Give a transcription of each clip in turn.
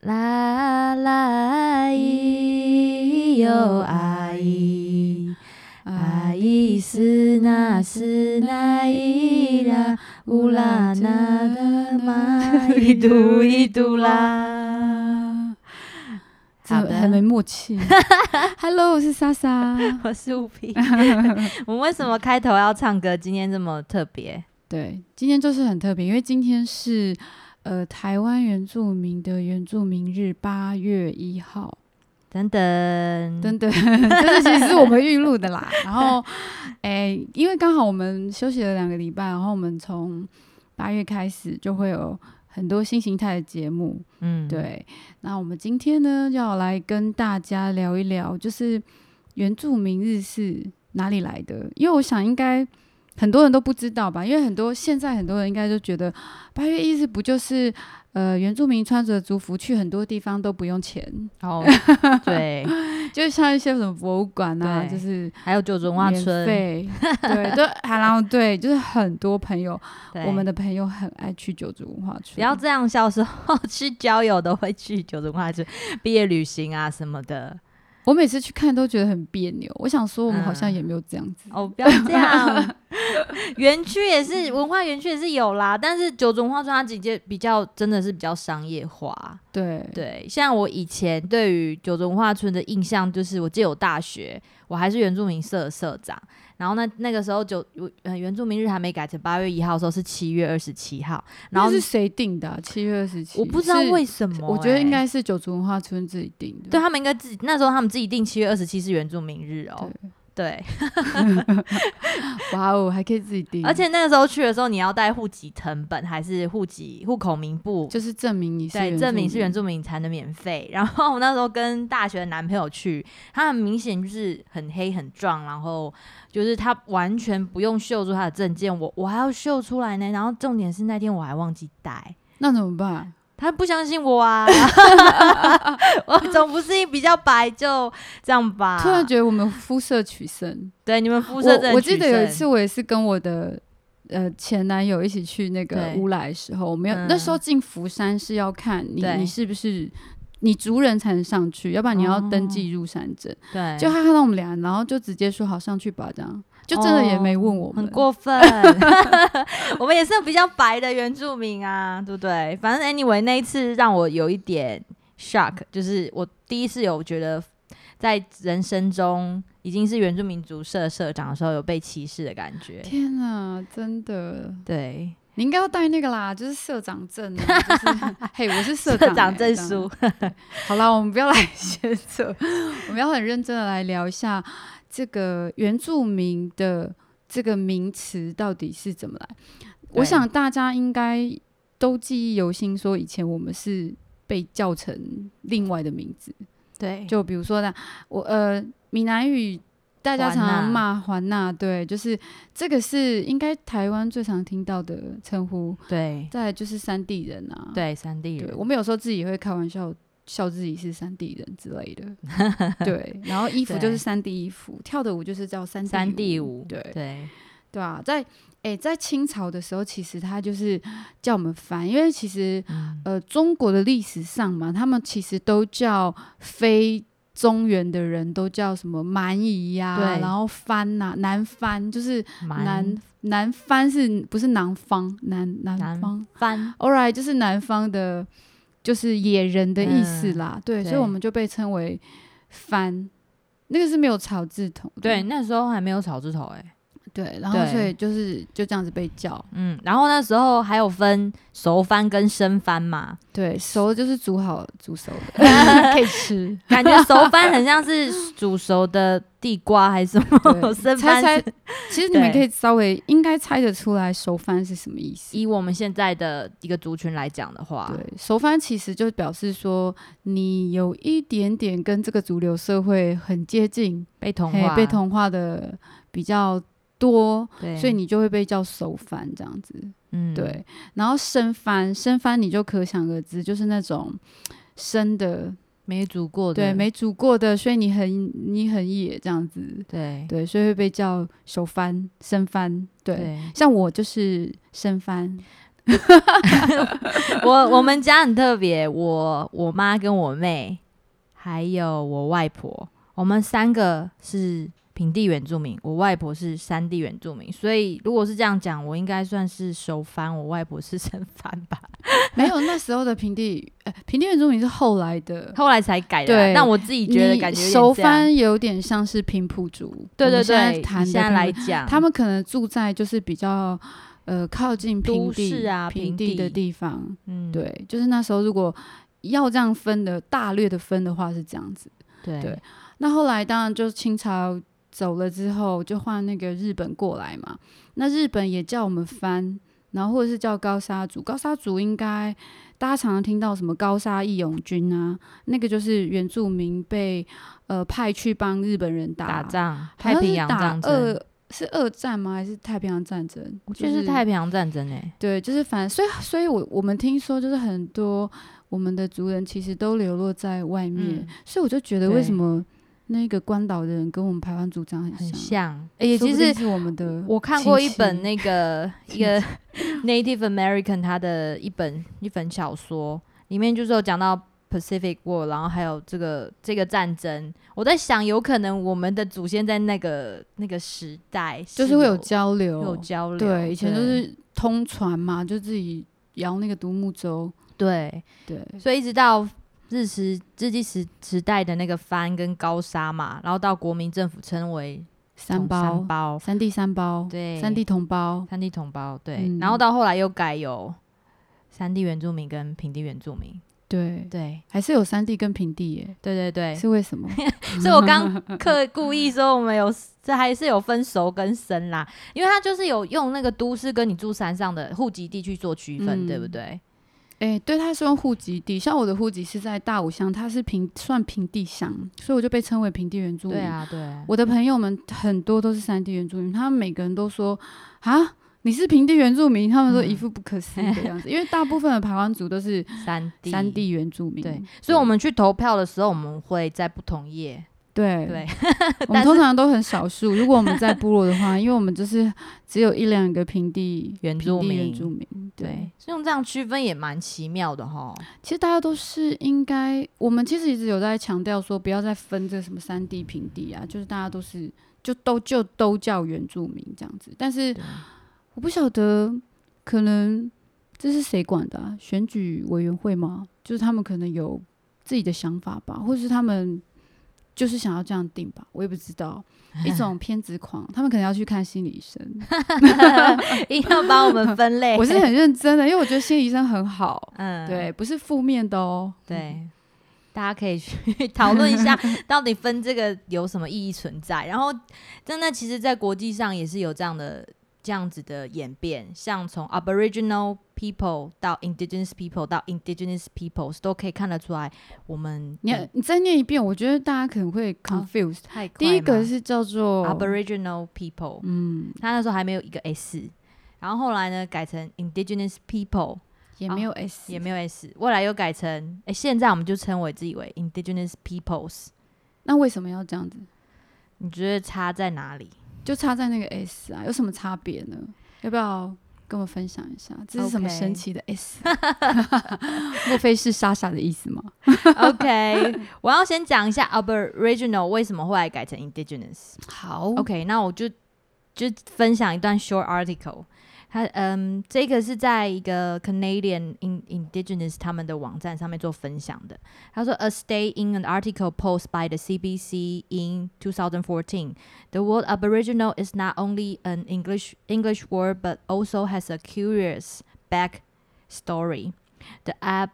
啦啦咿哟啊咿，啊咿斯那斯那咿啦，乌啦那的嘛 一嘟一嘟啦。好的很没默契。Hello，我是莎莎。我是五皮。我们为什么开头要唱歌？今天这么特别？对，今天就是很特别，因为今天是呃台湾原住民的原住民日，八月一号。等等等等，这 其实是我们预录的啦。然后，哎，因为刚好我们休息了两个礼拜，然后我们从八月开始就会有很多新形态的节目。嗯，对。那我们今天呢，要来跟大家聊一聊，就是原住民日是哪里来的？因为我想应该很多人都不知道吧，因为很多现在很多人应该都觉得八月一日不就是。呃，原住民穿着族服去很多地方都不用钱，哦，对，就像一些什么博物馆啊，就是还有九族文化村，对，对，然后对，就是很多朋友，我们的朋友很爱去九族文化村。不要这样，小时候去郊游都会去九族文化村，毕业旅行啊什么的。我每次去看都觉得很别扭，我想说我们好像也没有这样子哦，不要这样。园区也是文化园区也是有啦，但是九中文化村它直接比较真的是比较商业化。对对，像我以前对于九中文化村的印象就是，我记得有大学我还是原住民社的社长。然后那，那个时候就呃原住民日还没改成八月一号的时候是七月二十七号。然后是谁定的？七月二十七？我不知道为什么。我觉得应该是九族文化村自己定的。对他们应该自己那时候他们自己定七月二十七是原住民日哦。对，哇哦，还可以自己订，而且那个时候去的时候，你要带户籍成本还是户籍户口名簿，就是证明你是对证明是原住民才能免费。然后我那时候跟大学的男朋友去，他很明显就是很黑很壮，然后就是他完全不用秀出他的证件，我我还要秀出来呢。然后重点是那天我还忘记带，那怎么办？他不相信我啊！我总不是比较白就这样吧？突然觉得我们肤色取胜，对你们肤色我我记得有一次我也是跟我的呃前男友一起去那个乌来的时候，我们有那时候进福山是要看你你是不是你族人才能上去，要不然你要登记入山证。对，就他看到我们俩，然后就直接说好上去吧，这样。就真的也没问我们，很过分。我们也是比较白的原住民啊，对不对？反正 anyway 那一次让我有一点 shock，就是我第一次有觉得在人生中已经是原住民族社社长的时候有被歧视的感觉。天哪，真的。对，你应该要带那个啦，就是社长证啊。就是嘿，我是社长证书。好了，我们不要来 学扯，我们要很认真的来聊一下。这个原住民的这个名词到底是怎么来？我想大家应该都记忆犹新，说以前我们是被叫成另外的名字。对，就比如说呢，我呃，闽南语大家常常骂环娜，对，就是这个是应该台湾最常听到的称呼。对，再就是山地人啊，对，山地人，我们有时候自己也会开玩笑。笑自己是三地人之类的，对，然后衣服就是三地衣服，跳的舞就是叫三三地舞，对。对。对啊，在诶，在清朝的时候，其实他就是叫我们翻，因为其实呃，中国的历史上嘛，他们其实都叫非中原的人都叫什么蛮夷呀，然后翻呐，南翻就是南南番是不是南方南南方。番，All right，就是南方的。就是野人的意思啦，对，所以我们就被称为“番”，那个是没有草字头，对，那时候还没有草字头，哎。对，然后所以就是就这样子被叫，嗯，然后那时候还有分熟番跟生番嘛，对，熟就是煮好煮熟的 可以吃，感觉熟番很像是煮熟的地瓜还是什么，生番其实你们可以稍微应该猜得出来熟番是什么意思。以我们现在的一个族群来讲的话，对，熟番其实就表示说你有一点点跟这个主流社会很接近，被同化，被同化的比较。多，所以你就会被叫熟番这样子，嗯，对。然后生番，生番你就可想而知，就是那种生的没煮过的，对，没煮过的，所以你很你很野这样子，对对，所以会被叫熟番、生番。对，像我就是生番，我我们家很特别，我我妈跟我妹还有我外婆，我们三个是。平地原住民，我外婆是山地原住民，所以如果是这样讲，我应该算是熟番，我外婆是生番吧？没有，那时候的平地，呃，平地原住民是后来的，后来才改的。对，但我自己觉得感觉熟番有点像是平埔族。对对对，现在来讲，他们可能住在就是比较呃靠近平地啊平地的地方。嗯，对，就是那时候如果要这样分的大略的分的话是这样子。对，那后来当然就是清朝。走了之后，就换那个日本过来嘛。那日本也叫我们翻，然后或者是叫高沙族。高沙族应该大家常常听到什么高沙义勇军啊，那个就是原住民被呃派去帮日本人打打仗，太平洋战争是二战吗？还是太平洋战争？就是太平洋战争诶。对，就是反正所以所以我我们听说就是很多我们的族人其实都流落在外面，所以我就觉得为什么。那个关岛的人跟我们台湾组长很很像，哎，其实是我们的。我看过一本那个 一个 Native American 他的一本一本小说，里面就是有讲到 Pacific War，然后还有这个这个战争。我在想，有可能我们的祖先在那个那个时代就是会有交流，有交流。对，以前都是通船嘛，就自己摇那个独木舟。对对，所以一直到。日时日记时时代的那个番跟高沙嘛，然后到国民政府称为三包，三地三包，对，三地同胞，三地同胞，对。然后到后来又改有三地原住民跟平地原住民，对对，还是有三地跟平地耶，对对对，是为什么？所以我刚 刻故意说我们有这还是有分熟跟生啦，因为他就是有用那个都市跟你住山上的户籍地去做区分，对不对？哎，对，他是用户籍地，像我的户籍是在大武乡，它是平算平地乡，所以我就被称为平地原住民。对啊，对。我的朋友们很多都是山地原住民，他们每个人都说啊，你是平地原住民，他们都一副不可思议的样子，因为大部分的台湾族都是山地山地原住民。对，所以我们去投票的时候，我们会在不同页。对对，我们通常都很少数。如果我们在部落的话，因为我们就是只有一两个平地原住民，原住民，对，用这样区分也蛮奇妙的哈。其实大家都是应该，我们其实一直有在强调说，不要再分这什么山地平地啊，就是大家都是就都就都叫原住民这样子。但是我不晓得，可能这是谁管的？选举委员会吗？就是他们可能有自己的想法吧，或者是他们。就是想要这样定吧，我也不知道，一种偏执狂，他们可能要去看心理医生，一定要帮我们 分类。我是很认真的，因为我觉得心理医生很好，嗯，对，不是负面的哦，对，大家可以去讨论一下，到底分这个有什么意义存在。然后，真的，其实，在国际上也是有这样的。这样子的演变，像从 Aboriginal people 到 Indigenous people 到 Indigenous peoples 都可以看得出来。我们你你再念一遍，我觉得大家可能会 confused。第一个是叫做 Aboriginal people，嗯，他那时候还没有一个 s，然后后来呢改成 Indigenous people，也没有 s，也没有 s，未来又改成，哎，现在我们就称为自己为 Indigenous peoples。那为什么要这样子？你觉得差在哪里？就差在那个 S 啊，有什么差别呢？要不要跟我分享一下？这是什么神奇的 S？莫非是莎莎的意思吗？OK，我要先讲一下 Aboriginal 为什么后来改成 Indigenous。好，OK，那我就就分享一段 short article。他嗯，这个是在一个 Canadian Indigenous 他们的网站上面做分享的。他说，A stay in an article post by the CBC in 2014, the word Aboriginal is not only an English English word but also has a curious back story. The ab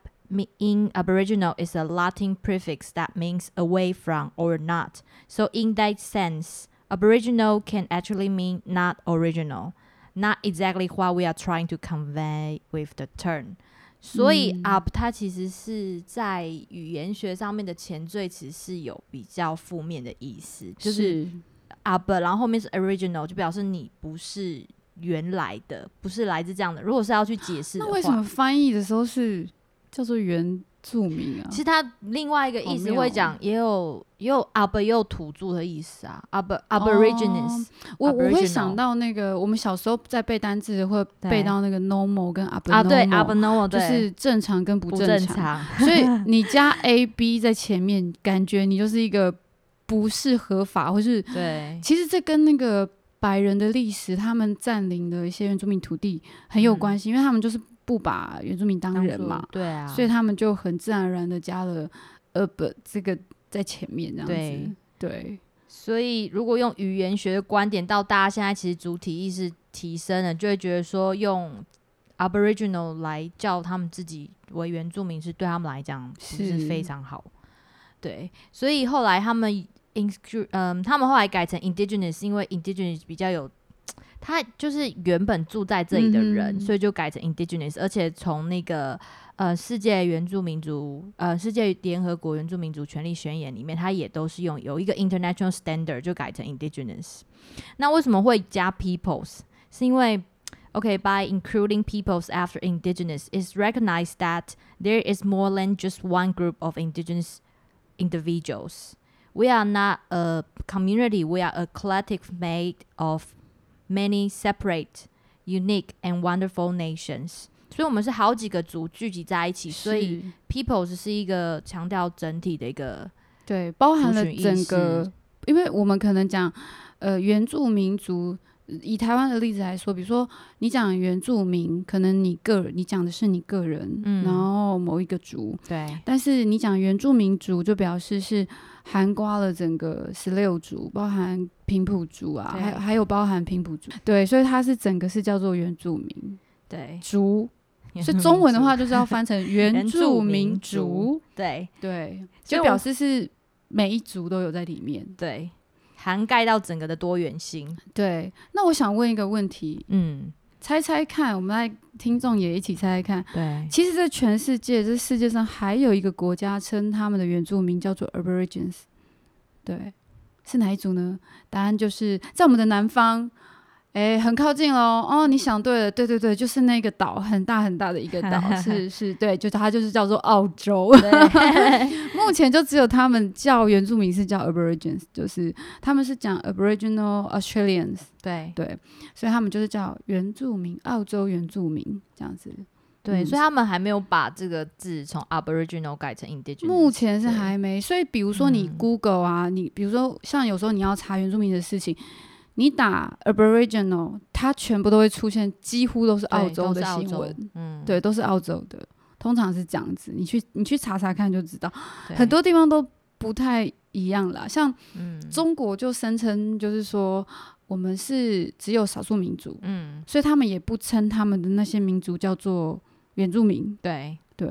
in Aboriginal is a Latin prefix that means away from or not. So in that sense, Aboriginal can actually mean not original. Not exactly what we are trying to convey with the term。所以 up 它其实是在语言学上面的前缀词是有比较负面的意思，就是 up，然后后面是 original，就表示你不是原来的，不是来自这样的。如果是要去解释，那为什么翻译的时候是叫做原住民啊。其实它另外一个意思会讲，也有也有 ab 也有土著的意思啊，ab aborigines。我我会想到那个，我们小时候在背单词会背到那个 normal 跟 ab 啊，对 abnormal 就是正常跟不正常。所以你加 a b 在前面，感觉你就是一个不是合法，或是对。其实这跟那个白人的历史，他们占领的一些原住民土地很有关系，因为他们就是。不把原住民当人嘛，对啊，所以他们就很自然而然的加了 “ab” 这个在前面这样子。对，所以如果用语言学的观点，到大家现在其实主体意识提升了，就会觉得说用 Aboriginal 来叫他们自己为原住民，是对他们来讲是非常好。对，所以后来他们 in 嗯，他们后来改成 Indigenous，因为 Indigenous 比较有。他就是原本住在这里的人，所以就改成 indigenous，而且从那个呃世界原住民族呃世界联合国原住民族权利宣言里面，它也都是用有一个 international standard 就改成 indigenous。那为什么会加 peoples？是因为 OK by including peoples after indigenous is recognized that there is more than just one group of indigenous individuals. We are not a community. We are a collective made of Many separate, unique and wonderful nations，所以我们是好几个族聚集在一起，所以 peoples 是一个强调整体的一个对，包含了整个，因为我们可能讲呃原住民族。以台湾的例子来说，比如说你讲原住民，可能你个人你讲的是你个人，嗯，然后某一个族，对。但是你讲原住民族，就表示是涵盖了整个十六族，包含平埔族啊，还还有包含平埔族，对。所以它是整个是叫做原住民，对族。所以中文的话就是要翻成原住民族，对对，就表示是每一族都有在里面，对。涵盖到整个的多元性。对，那我想问一个问题，嗯，猜猜看，我们来听众也一起猜猜看。对，其实，在全世界，这世界上还有一个国家称他们的原住民叫做 Aborigines。对，是哪一组呢？答案就是在我们的南方。哎，很靠近喽！哦，你想对了，对对对，就是那个岛，很大很大的一个岛，是是，对，就它就是叫做澳洲。目前就只有他们叫原住民是叫 Aborigines，就是他们是讲 Aboriginal Australians，对对，所以他们就是叫原住民，澳洲原住民这样子。对，所以他们还没有把这个字从 Aboriginal 改成 Indigenous。目前是还没。所以比如说你 Google 啊，你比如说像有时候你要查原住民的事情。你打 Aboriginal，它全部都会出现，几乎都是澳洲的新闻，嗯，对，都是澳洲的，通常是这样子。你去你去查查看就知道，很多地方都不太一样啦。像中国就声称就是说我们是只有少数民族，嗯，所以他们也不称他们的那些民族叫做原住民。对对，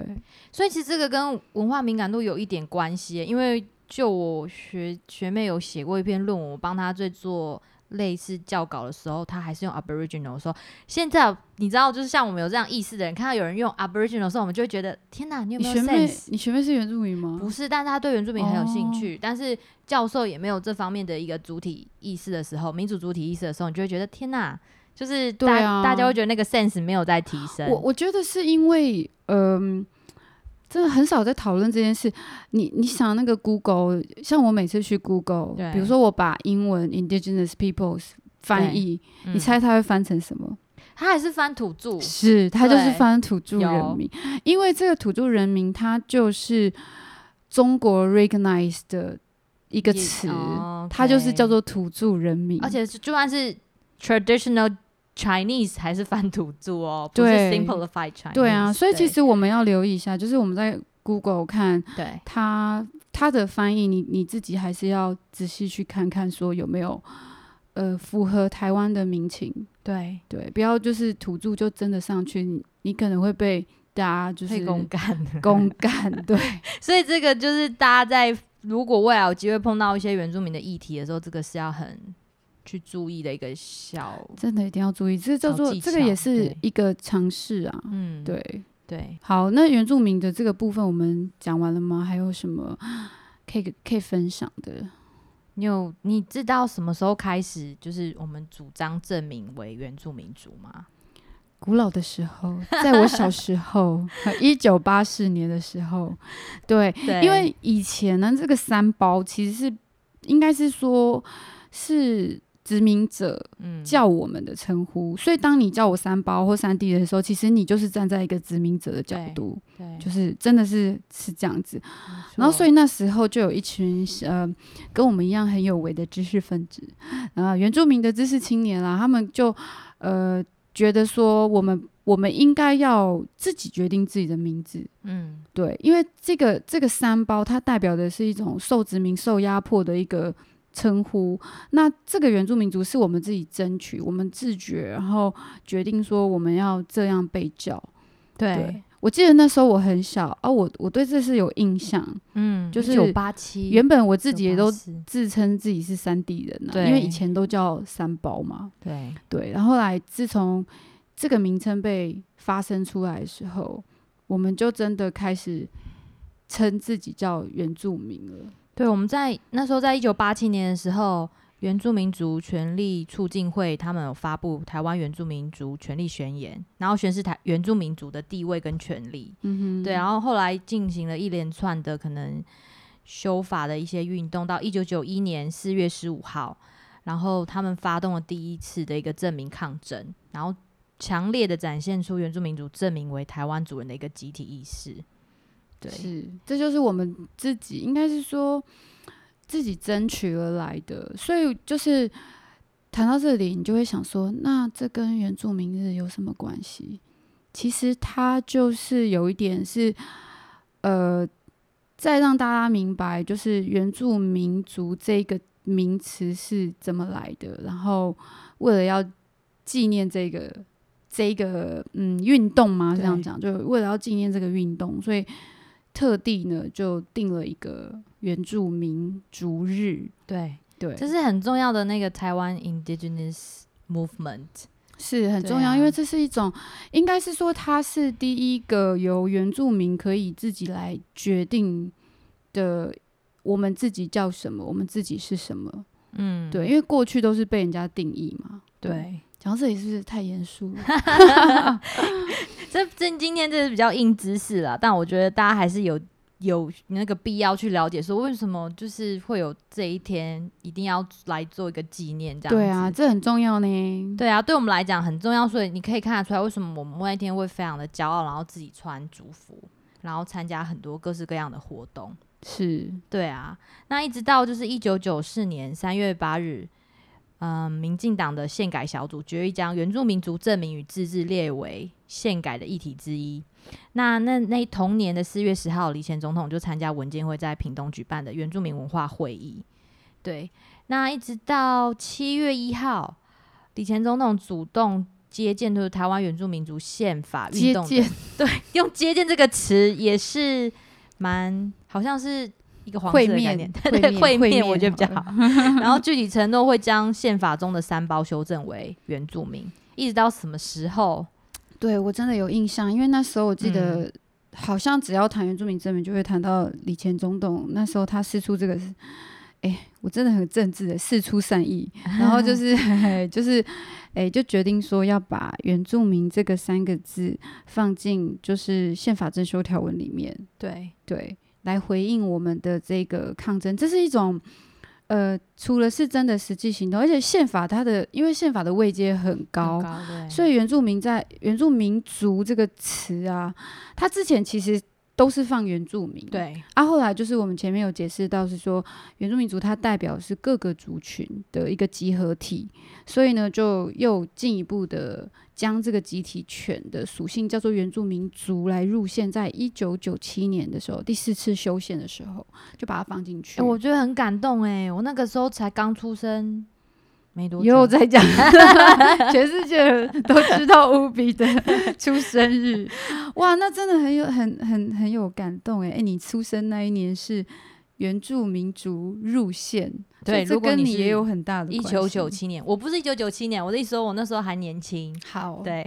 所以其实这个跟文化敏感度有一点关系，因为就我学学妹有写过一篇论文，我帮她在做。类似教稿的时候，他还是用 Aboriginal 说。现在你知道，就是像我们有这样意识的人，看到有人用 Aboriginal 的时候，我们就会觉得天哪，你有没有 sense？你学妹是原住民吗？不是，但是他对原住民很有兴趣。但是教授也没有这方面的一个主体意识的时候，民主主体意识的时候，你就会觉得天哪，就是大大家会觉得那个 sense 没有在提升。我我觉得是因为，嗯。真的很少在讨论这件事。你你想那个 Google，像我每次去 Google，比如说我把英文 Indigenous Peoples 翻译，你猜它会翻成什么？它还是翻土著？是，它就是翻土著人民。因为这个土著人民，它就是中国 recognize 的一个词，它就是叫做土著人民。而且就算是 traditional。Chinese 还是翻土著哦，不是 simplified Chinese。对啊，所以其实我们要留意一下，就是我们在 Google 看，对它它的翻译，你你自己还是要仔细去看看，说有没有呃符合台湾的民情。对对，不要就是土著就真的上去，你你可能会被大家就是公干公干。对，所以这个就是大家在如果未来有机会碰到一些原住民的议题的时候，这个是要很。去注意的一个小，真的一定要注意，这叫做这个也是一个尝试啊。嗯，对对。好，那原住民的这个部分我们讲完了吗？还有什么可以可以分享的？你有你知道什么时候开始就是我们主张证明为原住民族吗？古老的时候，在我小时候，一九八四年的时候，对，因为以前呢，这个三包其实是应该是说是。殖民者叫我们的称呼，所以当你叫我三包或三弟的时候，其实你就是站在一个殖民者的角度，对，就是真的是是这样子。然后，所以那时候就有一群呃跟我们一样很有为的知识分子啊，原住民的知识青年啦，他们就呃觉得说，我们我们应该要自己决定自己的名字，嗯，对，因为这个这个三包它代表的是一种受殖民、受压迫的一个。称呼那这个原住民族是我们自己争取，我们自觉，然后决定说我们要这样被叫。对，我记得那时候我很小啊，我我对这是有印象。嗯，就是九八七，原本我自己也都自称自己是三地人啊，因为以前都叫三包嘛。对对，然后来自从这个名称被发生出来的时候，我们就真的开始称自己叫原住民了。对，我们在那时候，在一九八七年的时候，原住民族权利促进会他们有发布《台湾原住民族权利宣言》，然后宣示台原住民族的地位跟权利。嗯哼，对，然后后来进行了一连串的可能修法的一些运动，到一九九一年四月十五号，然后他们发动了第一次的一个证明抗争，然后强烈的展现出原住民族证明为台湾主人的一个集体意识。是，这就是我们自己，应该是说自己争取而来的。所以，就是谈到这里，你就会想说，那这跟原住民日有什么关系？其实它就是有一点是，呃，再让大家明白，就是原住民族这个名词是怎么来的。然后，为了要纪念这个这个嗯运动嘛，这样讲，就为了要纪念这个运动，所以。特地呢，就定了一个原住民逐日。对对，这是很重要的那个台湾 Indigenous Movement，是很重要，因为这是一种，应该是说它是第一个由原住民可以自己来决定的，我们自己叫什么，我们自己是什么。嗯，对，因为过去都是被人家定义嘛。对。然后这里是不是太严肃了？这这今天这是比较硬知识了，但我觉得大家还是有有那个必要去了解，说为什么就是会有这一天，一定要来做一个纪念这样。对啊，这很重要呢。对啊，对我们来讲很重要，所以你可以看得出来，为什么我们那一天会非常的骄傲，然后自己穿族服，然后参加很多各式各样的活动。是，对啊。那一直到就是一九九四年三月八日。嗯，民进党的宪改小组决议将原住民族证明与自治列为宪改的议题之一。那那那同年的四月十号，李前总统就参加文件会在屏东举办的原住民文化会议。对，那一直到七月一号，李前总统主动接见就是台湾原住民族宪法运动。接见，对，用接见这个词也是蛮好像是。一个会面，对会面，我觉得比较好。然后 具体承诺会将宪法中的三包修正为原住民，一直到什么时候？对我真的有印象，因为那时候我记得好像只要谈原住民证明，就会谈到李前总统。那时候他释出这个，哎，我真的很政治的，释出善意，然后就是就是，哎，就决定说要把原住民这个三个字放进就是宪法征修条文里面。对对。来回应我们的这个抗争，这是一种，呃，除了是真的实际行动，而且宪法它的，因为宪法的位阶很高，所以原住民在原住民族这个词啊，它之前其实。都是放原住民，对啊，后来就是我们前面有解释到，是说原住民族它代表是各个族群的一个集合体，所以呢，就又进一步的将这个集体犬的属性叫做原住民族来入宪，在一九九七年的时候，第四次修宪的时候，就把它放进去。我觉得很感动哎，我那个时候才刚出生。又在讲，全世界都知道乌比的 出生日，哇，那真的很有很很很有感动哎！哎，你出生那一年是原住民族入宪，对，这跟你也有很大的一九九七年，我不是一九九七年，我的意思说，我那时候还年轻。好，对，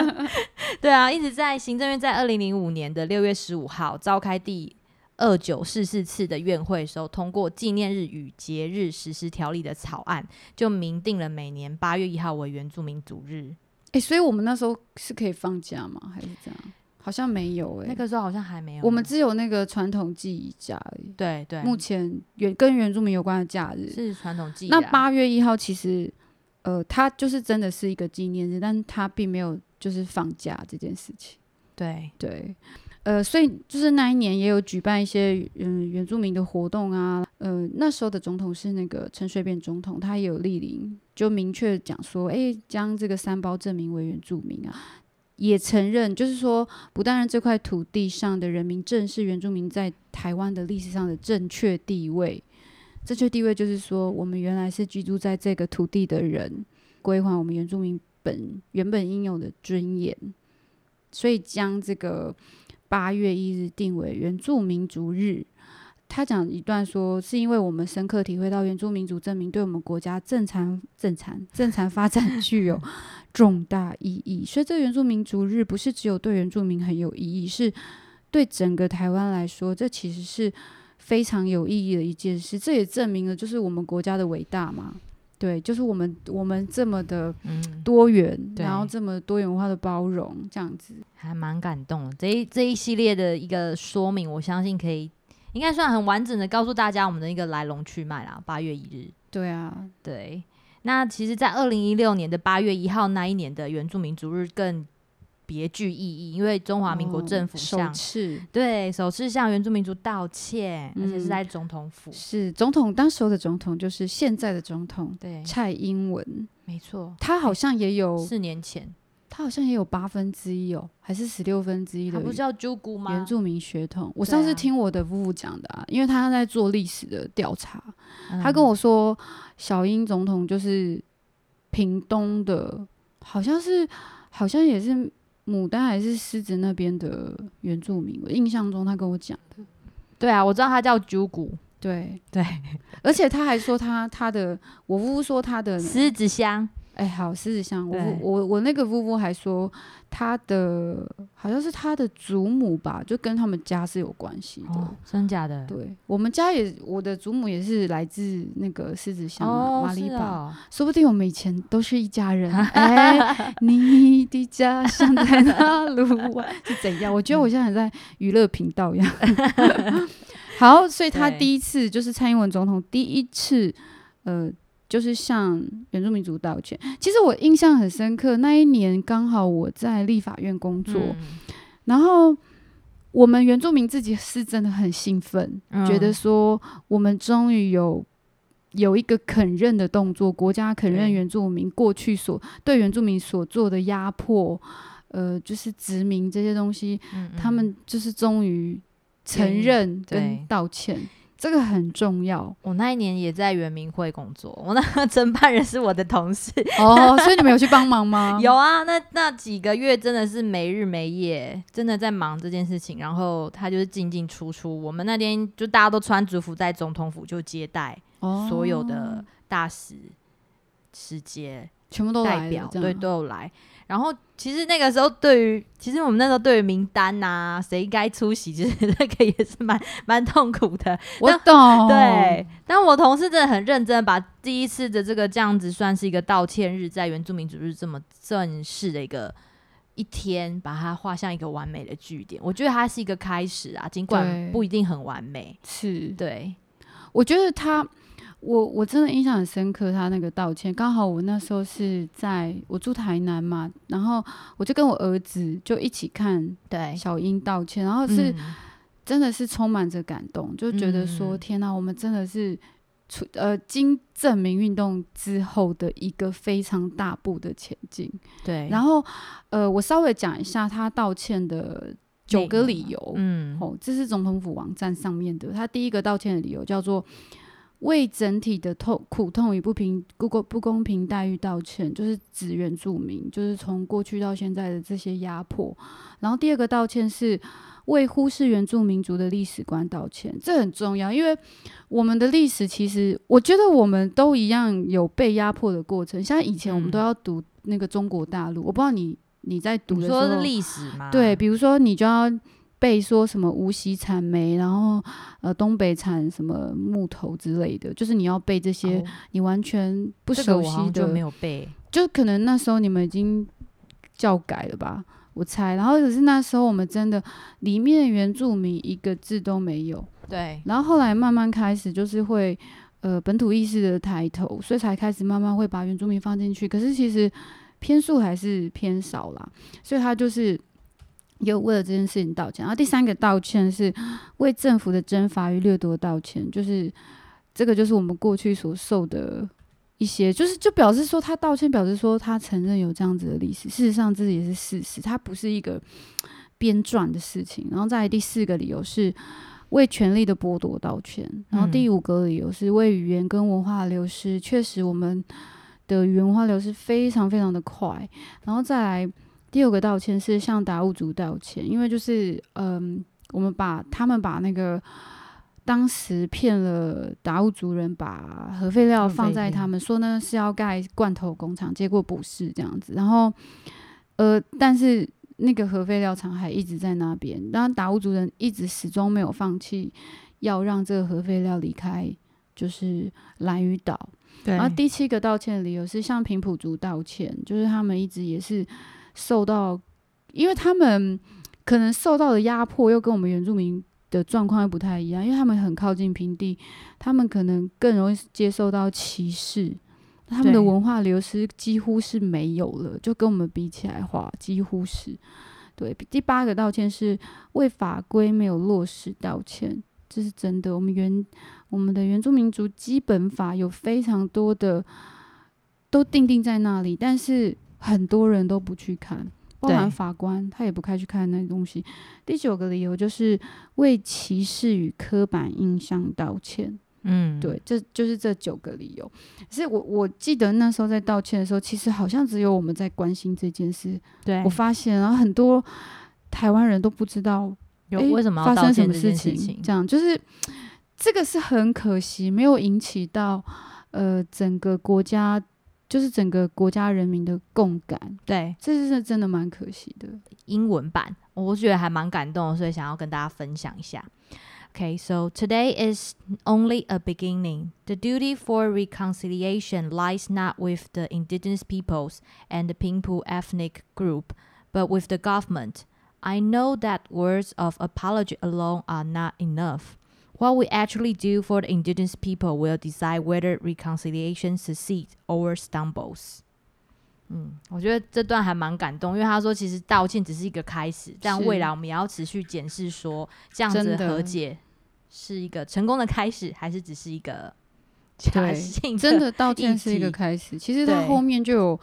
对啊，一直在行政院在二零零五年的六月十五号召开第。二九四四次的院会时候，通过纪念日与节日实施条例的草案，就明定了每年八月一号为原住民族日。哎，所以我们那时候是可以放假吗？还是这样？好像没有哎，那个时候好像还没有。我们只有那个传统记忆假而已。对对，目前原跟原住民有关的假日是传统记忆。那八月一号其实，呃，它就是真的是一个纪念日，但它并没有就是放假这件事情。对对，呃，所以就是那一年也有举办一些嗯原住民的活动啊。呃，那时候的总统是那个陈水扁总统，他也有莅临，就明确讲说，哎，将这个三包证明为原住民啊。也承认，就是说，不但这块土地上的人民正是原住民在台湾的历史上的正确地位。正确地位就是说，我们原来是居住在这个土地的人，归还我们原住民本原本应有的尊严。所以将这个八月一日定为原住民族日。他讲一段说，是因为我们深刻体会到原住民族证明对我们国家正常、正常、正常发展具有重大意义。所以，这原住民族日不是只有对原住民很有意义，是对整个台湾来说，这其实是非常有意义的一件事。这也证明了，就是我们国家的伟大嘛。对，就是我们我们这么的多元，然后这么多元化的包容，这样子还蛮感动。这一这一系列的一个说明，我相信可以。应该算很完整的告诉大家我们的一个来龙去脉啦。八月一日，对啊，对。那其实，在二零一六年的八月一号那一年的原住民族日更别具意义，因为中华民国政府首次对首次向原住民族道歉，而且是在总统府。是总统，当时候的总统就是现在的总统，对蔡英文，没错，他好像也有四年前。他好像也有八分之一哦，还是十六分之一的，不叫朱姑吗？原住民血统。我上次听我的夫妇讲的啊，因为他在做历史的调查，他跟我说，小英总统就是屏东的，好像是，好像也是牡丹还是狮子那边的原住民。我印象中他跟我讲的，对啊，我知道他叫九谷，对对，而且他还说他他的，我姑姑说他的狮子乡。哎，好，狮子像，我我我那个夫妇还说，他的好像是他的祖母吧，就跟他们家是有关系的，真假的？对，我们家也，我的祖母也是来自那个狮子乡马里堡，说不定我们以前都是一家人。哎，你的家乡在哪路是怎样？我觉得我现在很在娱乐频道一样。好，所以他第一次就是蔡英文总统第一次，呃。就是向原住民族道歉。其实我印象很深刻，那一年刚好我在立法院工作，然后我们原住民自己是真的很兴奋，觉得说我们终于有有一个肯认的动作，国家肯认原住民过去所对原住民所做的压迫，呃，就是殖民这些东西，他们就是终于承认跟道歉。这个很重要。我那一年也在圆明会工作，我那个 承办人是我的同事。哦，所以你们有去帮忙吗？有啊，那那几个月真的是没日没夜，真的在忙这件事情。然后他就是进进出出，我们那天就大家都穿族服在总统府就接待所有的大使、使节，全部都代表，对，都有来。然后其实那个时候，对于其实我们那时候对于名单呐，谁该出席，其实那个也是蛮蛮痛苦的。我懂。对，但我同事真的很认真，把第一次的这个这样子算是一个道歉日，在原住民主日这么正式的一个一天，把它画像一个完美的句点。我觉得它是一个开始啊，尽管不一定很完美。是对，我觉得他。我我真的印象很深刻，他那个道歉，刚好我那时候是在我住台南嘛，然后我就跟我儿子就一起看对小英道歉，然后是真的是充满着感动，就觉得说天哪，我们真的是出呃经证明运动之后的一个非常大步的前进。对，然后呃我稍微讲一下他道歉的九个理由，嗯，哦，这是总统府网站上面的，他第一个道歉的理由叫做。为整体的痛苦痛与不平不公不公平待遇道歉，就是指原住民，就是从过去到现在的这些压迫。然后第二个道歉是为忽视原住民族的历史观道歉，这很重要，因为我们的历史其实我觉得我们都一样有被压迫的过程。像以前我们都要读那个中国大陆，我不知道你你在读的时候历史吗？对，比如说你就要。被说什么无锡产煤，然后呃东北产什么木头之类的，就是你要背这些你完全不熟悉的，就没有背。就可能那时候你们已经教改了吧？我猜。然后可是那时候我们真的里面原住民一个字都没有。对。然后后来慢慢开始就是会呃本土意识的抬头，所以才开始慢慢会把原住民放进去。可是其实偏数还是偏少啦，所以他就是有为了这件事情道歉。然后第三个道歉是为政府的征伐与掠夺道歉，就是这个就是我们过去所受的。一些就是就表示说他道歉，表示说他承认有这样子的历史。事实上，这也是事实，它不是一个编撰的事情。然后再来第四个理由是为权力的剥夺道歉。然后第五个理由是为语言跟文化流失。确实，我们的语言文化流失非常非常的快。然后再来第二个道歉是向达悟族道歉，因为就是嗯，我们把他们把那个。当时骗了达悟族人，把核废料放在他们说呢是要盖罐头工厂，结果不是这样子。然后，呃，但是那个核废料厂还一直在那边，然后达悟族人一直始终没有放弃要让这个核废料离开，就是蓝屿岛。然后第七个道歉的理由是向平埔族道歉，就是他们一直也是受到，因为他们可能受到的压迫又跟我们原住民。的状况又不太一样，因为他们很靠近平地，他们可能更容易接受到歧视，他们的文化流失几乎是没有了，就跟我们比起来话，几乎是。对，第八个道歉是为法规没有落实道歉，这是真的。我们原我们的原住民族基本法有非常多的都定定在那里，但是很多人都不去看。包含法官，他也不开去看那东西。第九个理由就是为歧视与刻板印象道歉。嗯，对，这就是这九个理由。是我我记得那时候在道歉的时候，其实好像只有我们在关心这件事。对，我发现，然后很多台湾人都不知道有为什么发生什么事情。这样就是这个是很可惜，没有引起到呃整个国家。就是整个国家人民的共感，对，这是真的蛮可惜的。英文版我觉得还蛮感动，所以想要跟大家分享一下。Okay, so today is only a beginning. The duty for reconciliation lies not with the indigenous peoples and the Pingpu ethnic group, but with the government. I know that words of apology alone are not enough. What we actually do for the indigenous people will decide whether reconciliation succeeds or stumbles。嗯，我觉得这段还蛮感动，因为他说其实道歉只是一个开始，但未来我们也要持续检视，说这样子和解是一个成功的开始，还是只是一个假性？真的道歉是一个开始，其实他后面就有。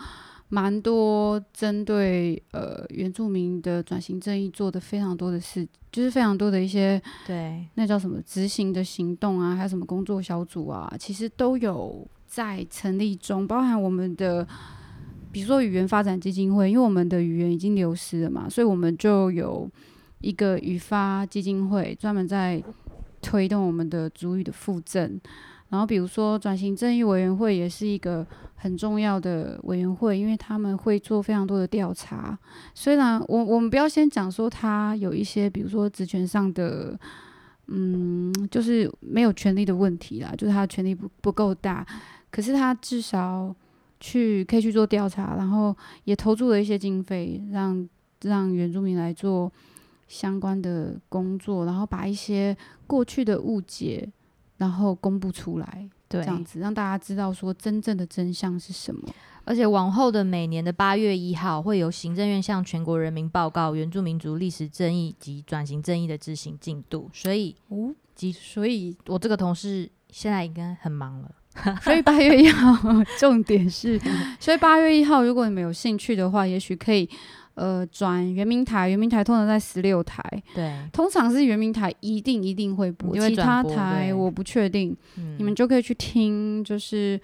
蛮多针对呃原住民的转型正义做的非常多的事，就是非常多的一些对那叫什么执行的行动啊，还有什么工作小组啊，其实都有在成立中，包含我们的比如说语言发展基金会，因为我们的语言已经流失了嘛，所以我们就有一个语发基金会，专门在推动我们的主语的复振。然后，比如说转型正义委员会也是一个很重要的委员会，因为他们会做非常多的调查。虽然我我们不要先讲说他有一些，比如说职权上的，嗯，就是没有权利的问题啦，就是他的权力不不够大。可是他至少去可以去做调查，然后也投注了一些经费，让让原住民来做相关的工作，然后把一些过去的误解。然后公布出来，对，这样子让大家知道说真正的真相是什么。而且往后的每年的八月一号，会由行政院向全国人民报告原住民族历史正义及转型正义的执行进度。所以，哦，及所以，我这个同事现在应该很忙了。所以八月一号，重点是，所以八月一号，如果你们有兴趣的话，也许可以。呃，转圆明台，圆明台通常在十六台，对，通常是圆明台一定一定会播，其他台我不确定，你们就可以去听，就是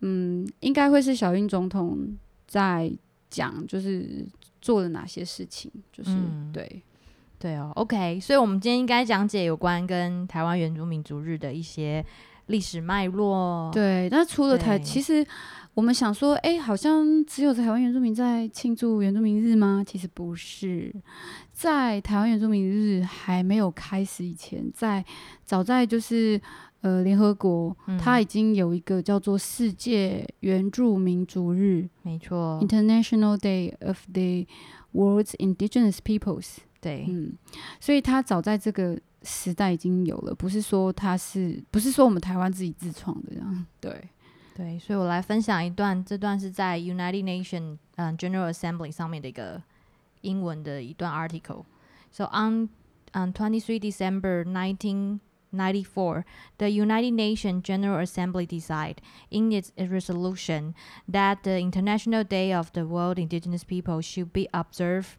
嗯，应该会是小英总统在讲，就是做了哪些事情，就是对，对哦，OK，所以我们今天应该讲解有关跟台湾原住民族日的一些历史脉络，对，那除了台，其实我们想说，哎，好像只有台湾原住民在庆祝原住民日吗？其实不是，在台湾原住民日还没有开始以前，在早在就是呃联合国，它已经有一个叫做世界原住民族日，没错，International Day of the World's Indigenous Peoples。对，嗯，所以它早在这个时代已经有了，不是说它是不是说我们台湾自己自创的这样，对。对，所以我来分享一段，这段是在 United Nations 嗯 General Assembly 上面的一个英文的一段 article。So on on 23 December 1994, the United Nations General Assembly decided in its resolution that the International Day of the World Indigenous People should be observed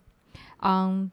on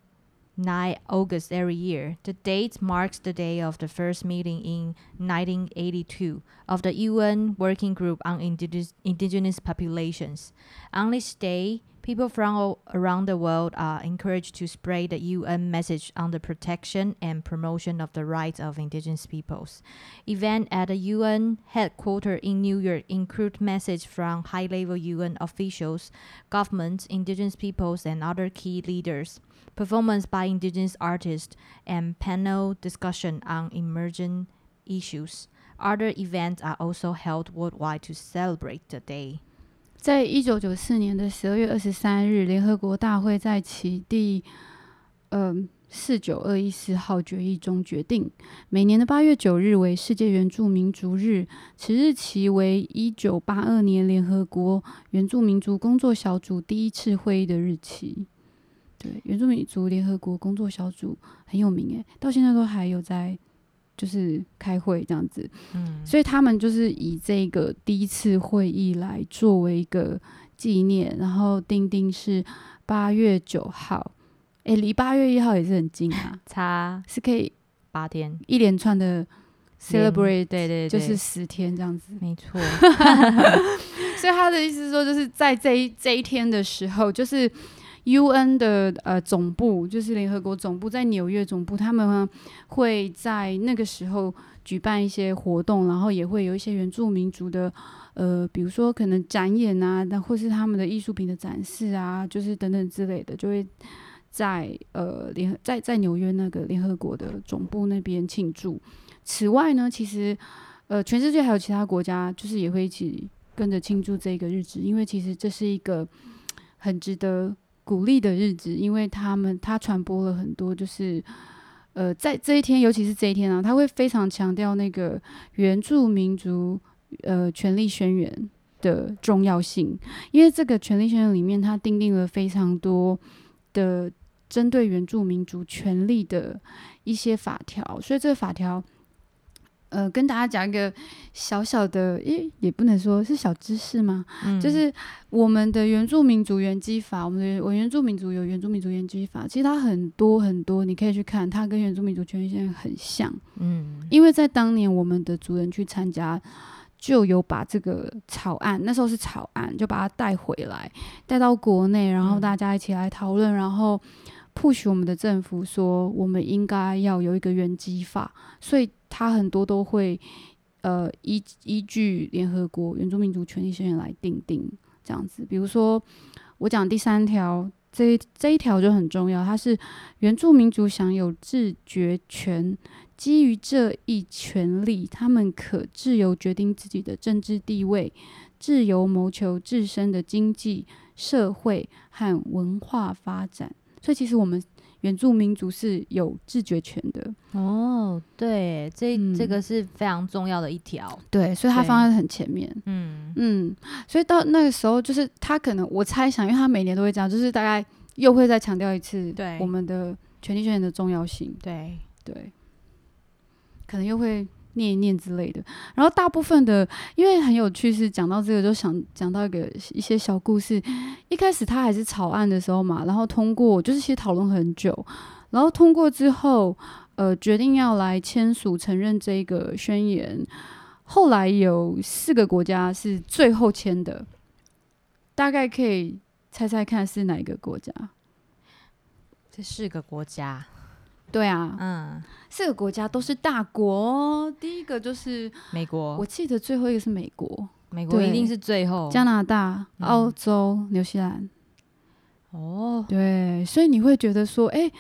9 August every year. The date marks the day of the first meeting in 1982 of the UN Working Group on Indigenous, indigenous Populations. On this day, people from around the world are encouraged to spread the UN message on the protection and promotion of the rights of indigenous peoples. Event at the UN headquarters in New York include message from high-level UN officials, governments, indigenous peoples, and other key leaders performance by indigenous artists, and panel discussion on emerging issues. Other events are also held worldwide to celebrate the day. 在一九九四年的十二月二十三日，联合国大会在其第嗯四九二一四号决议中决定，每年的八月九日为世界原住民族日。此日期为一九八二年联合国原住民族工作小组第一次会议的日期。对，原住民族联合国工作小组很有名诶，到现在都还有在就是开会这样子。嗯，所以他们就是以这个第一次会议来作为一个纪念，然后定定是八月九号。诶，离八月一号也是很近啊，差是可以八天一连串的 celebrate，对对，就是十天这样子。没 错。所以他的意思是说，就是在这一这一天的时候，就是。U N 的呃总部就是联合国总部在纽约总部，他们会在那个时候举办一些活动，然后也会有一些原住民族的呃，比如说可能展演啊，那或是他们的艺术品的展示啊，就是等等之类的，就会在呃联在在纽约那个联合国的总部那边庆祝。此外呢，其实呃全世界还有其他国家，就是也会一起跟着庆祝这个日子，因为其实这是一个很值得。鼓励的日子，因为他们他传播了很多，就是呃，在这一天，尤其是这一天啊，他会非常强调那个原住民族呃权利宣言的重要性，因为这个权利宣言里面，它订定了非常多的针对原住民族权利的一些法条，所以这个法条。呃，跟大家讲一个小小的，诶，也不能说是小知识吗？嗯，就是我们的原住民族原基法，我们的我原住民族有原住民族原基法，其实它很多很多，你可以去看，它跟原住民族权益现在很像。嗯，因为在当年我们的族人去参加，就有把这个草案，那时候是草案，就把它带回来，带到国内，然后大家一起来讨论，然后。不许我们的政府说，我们应该要有一个原基法，所以他很多都会呃依依据联合国原住民族权利宣言来定定这样子。比如说，我讲第三条，这这一条就很重要，它是原住民族享有自决权，基于这一权利，他们可自由决定自己的政治地位，自由谋求自身的经济社会和文化发展。所以其实我们原住民族是有自觉权的。哦，对，这这个是非常重要的一条，对，所以他放在很前面，嗯。嗯，所以到那个时候，就是他可能我猜想，因为他每年都会这样，就是大概又会再强调一次，对。我们的权利宣言的重要性，对。对，可能又会。念一念之类的，然后大部分的，因为很有趣，是讲到这个就想讲到一个一些小故事。一开始他还是草案的时候嘛，然后通过，就是其实讨论很久，然后通过之后，呃，决定要来签署承认这个宣言。后来有四个国家是最后签的，大概可以猜猜看是哪一个国家？这四个国家。对啊，嗯，四个国家都是大国。第一个就是美国，我记得最后一个是美国。美国一定是最后。加拿大、澳洲、纽西兰。哦，对，所以你会觉得说，哎，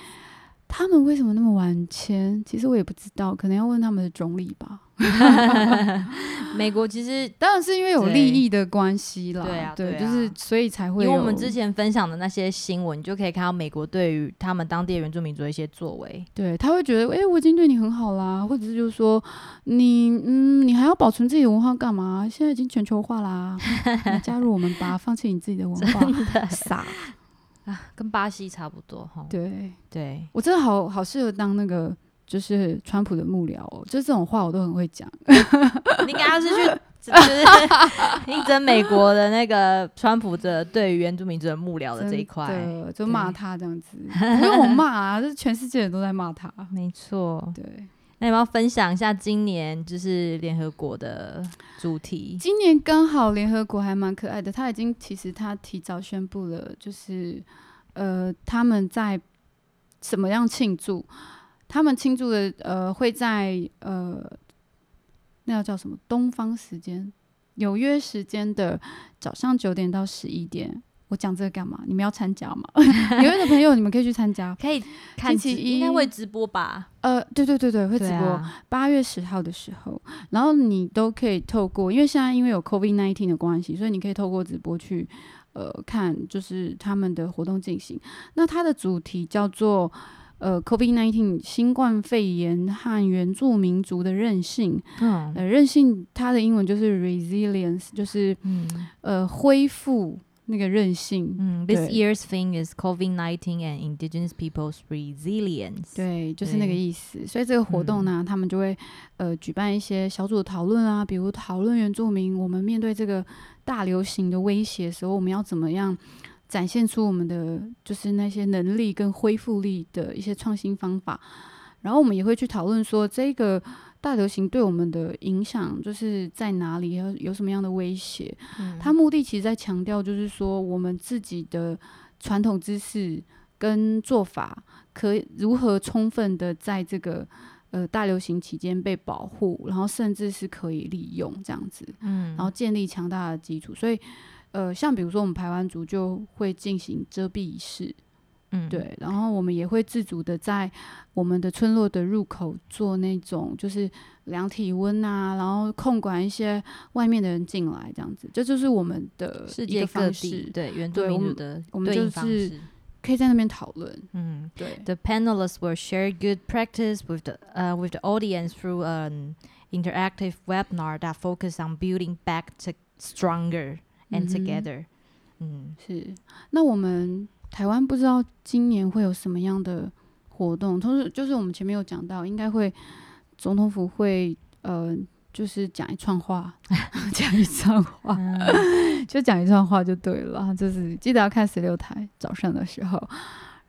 他们为什么那么晚签？其实我也不知道，可能要问他们的总理吧。美国其实当然是因为有利益的关系啦，对啊，对，就是所以才会。因为我们之前分享的那些新闻，你就可以看到美国对于他们当地原住民族的一些作为。对，他会觉得，哎，我已经对你很好啦，或者是就是说，你，嗯，你还要保存自己的文化干嘛？现在已经全球化啦，加入我们吧，放弃你自己的文化，傻。啊，跟巴西差不多哈。对对，我真的好好适合当那个就是川普的幕僚哦，就这种话我都很会讲。你刚刚是去就是 应征美国的那个川普的对原住民族的幕僚的这一块，就骂他这样子，不用我骂啊，就是全世界人都在骂他。没错，对。那要不要分享一下今年就是联合国的主题？今年刚好联合国还蛮可爱的，他已经其实他提早宣布了，就是呃他们在怎么样庆祝？他们庆祝的呃会在呃那要叫什么？东方时间，纽约时间的早上九点到十一点。我讲这个干嘛？你们要参加吗？纽约的朋友，你们可以去参加。可以看期一应该会直播吧？呃，对对对对，会直播。八月十号的时候，然后你都可以透过，因为现在因为有 COVID nineteen 的关系，所以你可以透过直播去呃看，就是他们的活动进行。那它的主题叫做呃 COVID nineteen 新冠肺炎和原住民族的韧性。嗯，呃，韧性它的英文就是 resilience，就是嗯呃恢复。那个韧性，嗯，This year's thing is COVID nineteen and Indigenous people's resilience。对，就是那个意思。所以这个活动呢，他们就会呃举办一些小组讨论啊，比如讨论原住民，我们面对这个大流行的威胁的时候，我们要怎么样展现出我们的就是那些能力跟恢复力的一些创新方法。然后我们也会去讨论说这个。大流行对我们的影响就是在哪里？有有什么样的威胁？它目的其实在强调，就是说我们自己的传统知识跟做法，可如何充分的在这个呃大流行期间被保护，然后甚至是可以利用这样子，嗯，然后建立强大的基础。所以，呃，像比如说我们排完族就会进行遮蔽仪式。嗯，对，然后我们也会自主的在我们的村落的入口做那种，就是量体温啊，然后控管一些外面的人进来，这样子，这就是我们的世界各地对原住民的我们就是可以在那边讨论。嗯，对。The panelists will share good practice with the uh with the audience through an interactive webinar that focus on building back to stronger and together。嗯，是。那我们。台湾不知道今年会有什么样的活动，同时就是我们前面有讲到，应该会总统府会呃，就是讲一串话，讲一串话，就讲一串话就对了。就是记得要看十六台早上的时候。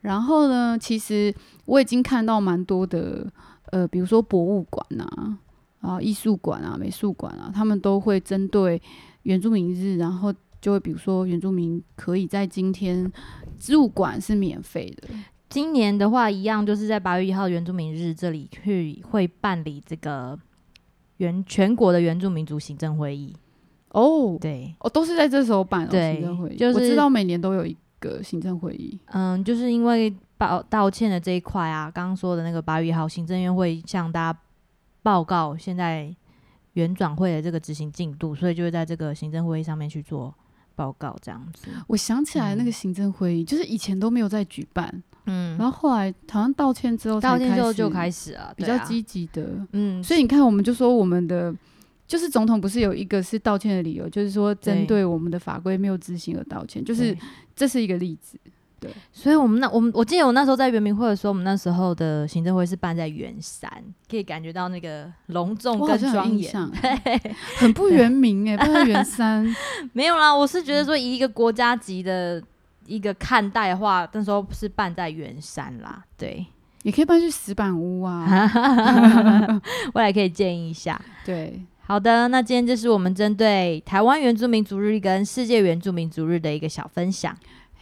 然后呢，其实我已经看到蛮多的呃，比如说博物馆啊、啊艺术馆啊、美术馆啊，他们都会针对原住民日，然后。就会比如说，原住民可以在今天入馆是免费的。今年的话，一样就是在八月一号原住民日这里去会办理这个原全国的原住民族行政会议。哦，对，哦，都是在这时候办行政会议。就是我知道每年都有一个行政会议。嗯，就是因为道道歉的这一块啊，刚刚说的那个八月一号行政院会向大家报告现在原转会的这个执行进度，所以就会在这个行政会议上面去做。报告这样子，我想起来那个行政会议，就是以前都没有在举办，嗯，然后后来好像道歉之后，道歉之后就开始了，比较积极的，嗯，所以你看，我们就说我们的就是总统不是有一个是道歉的理由，就是说针对我们的法规没有执行而道歉，就是这是一个例子。对，所以我们那我们我记得我那时候在圆明会的时候，我们那时候的行政会是办在圆山，可以感觉到那个隆重跟庄严，很不圆明哎，办在圆山 没有啦。我是觉得说以一个国家级的一个看待的话，那时候是办在圆山啦。对，也可以搬去石板屋啊，未来可以建议一下。对，好的，那今天就是我们针对台湾原住民族日跟世界原住民族日的一个小分享。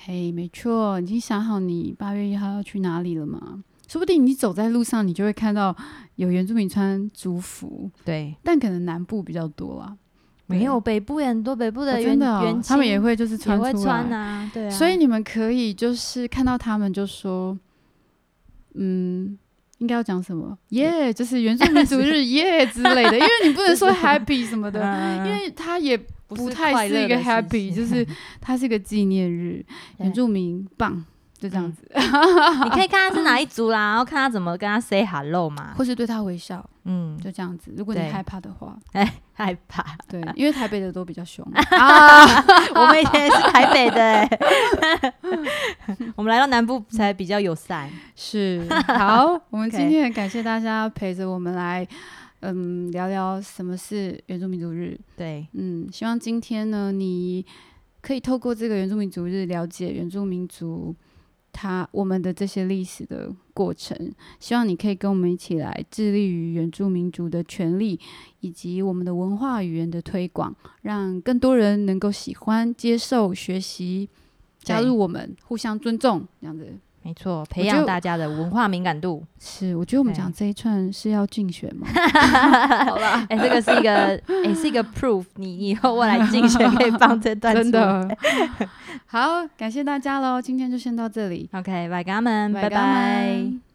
嘿，没错，已经想好你八月一号要去哪里了吗？说不定你走在路上，你就会看到有原住民穿族服。对，但可能南部比较多啊。没有北部很多北部的原原他们也会就是穿出穿啊，对啊。所以你们可以就是看到他们就说，嗯，应该要讲什么？耶，就是原住民族日 耶之类的，因为你不能说 happy 什么的，因为它也不太是一个 happy，就是它是一个纪念日，原住民棒。就这样子，你可以看他是哪一组啦，然后看他怎么跟他 say hello 嘛，或是对他微笑，嗯，就这样子。如果你害怕的话，哎，害怕，对，因为台北的都比较凶 啊。我们以前是台北的，我们来到南部才比较友善。是，好，我们今天很感谢大家陪着我们来，嗯，聊聊什么是原住民族日。对，嗯，希望今天呢，你可以透过这个原住民族日了解原住民族。他我们的这些历史的过程，希望你可以跟我们一起来致力于原住民族的权利，以及我们的文化语言的推广，让更多人能够喜欢、接受、学习，加入我们，互相尊重，这样子。没错，培养大家的文化敏感度。是，我觉得我们讲这一串是要竞选吗？好吧，哎，这个是一个，哎，是一个 proof，你以后未来竞选可以放这段。真的。好，感谢大家喽，今天就先到这里。OK，拜，家们，拜拜。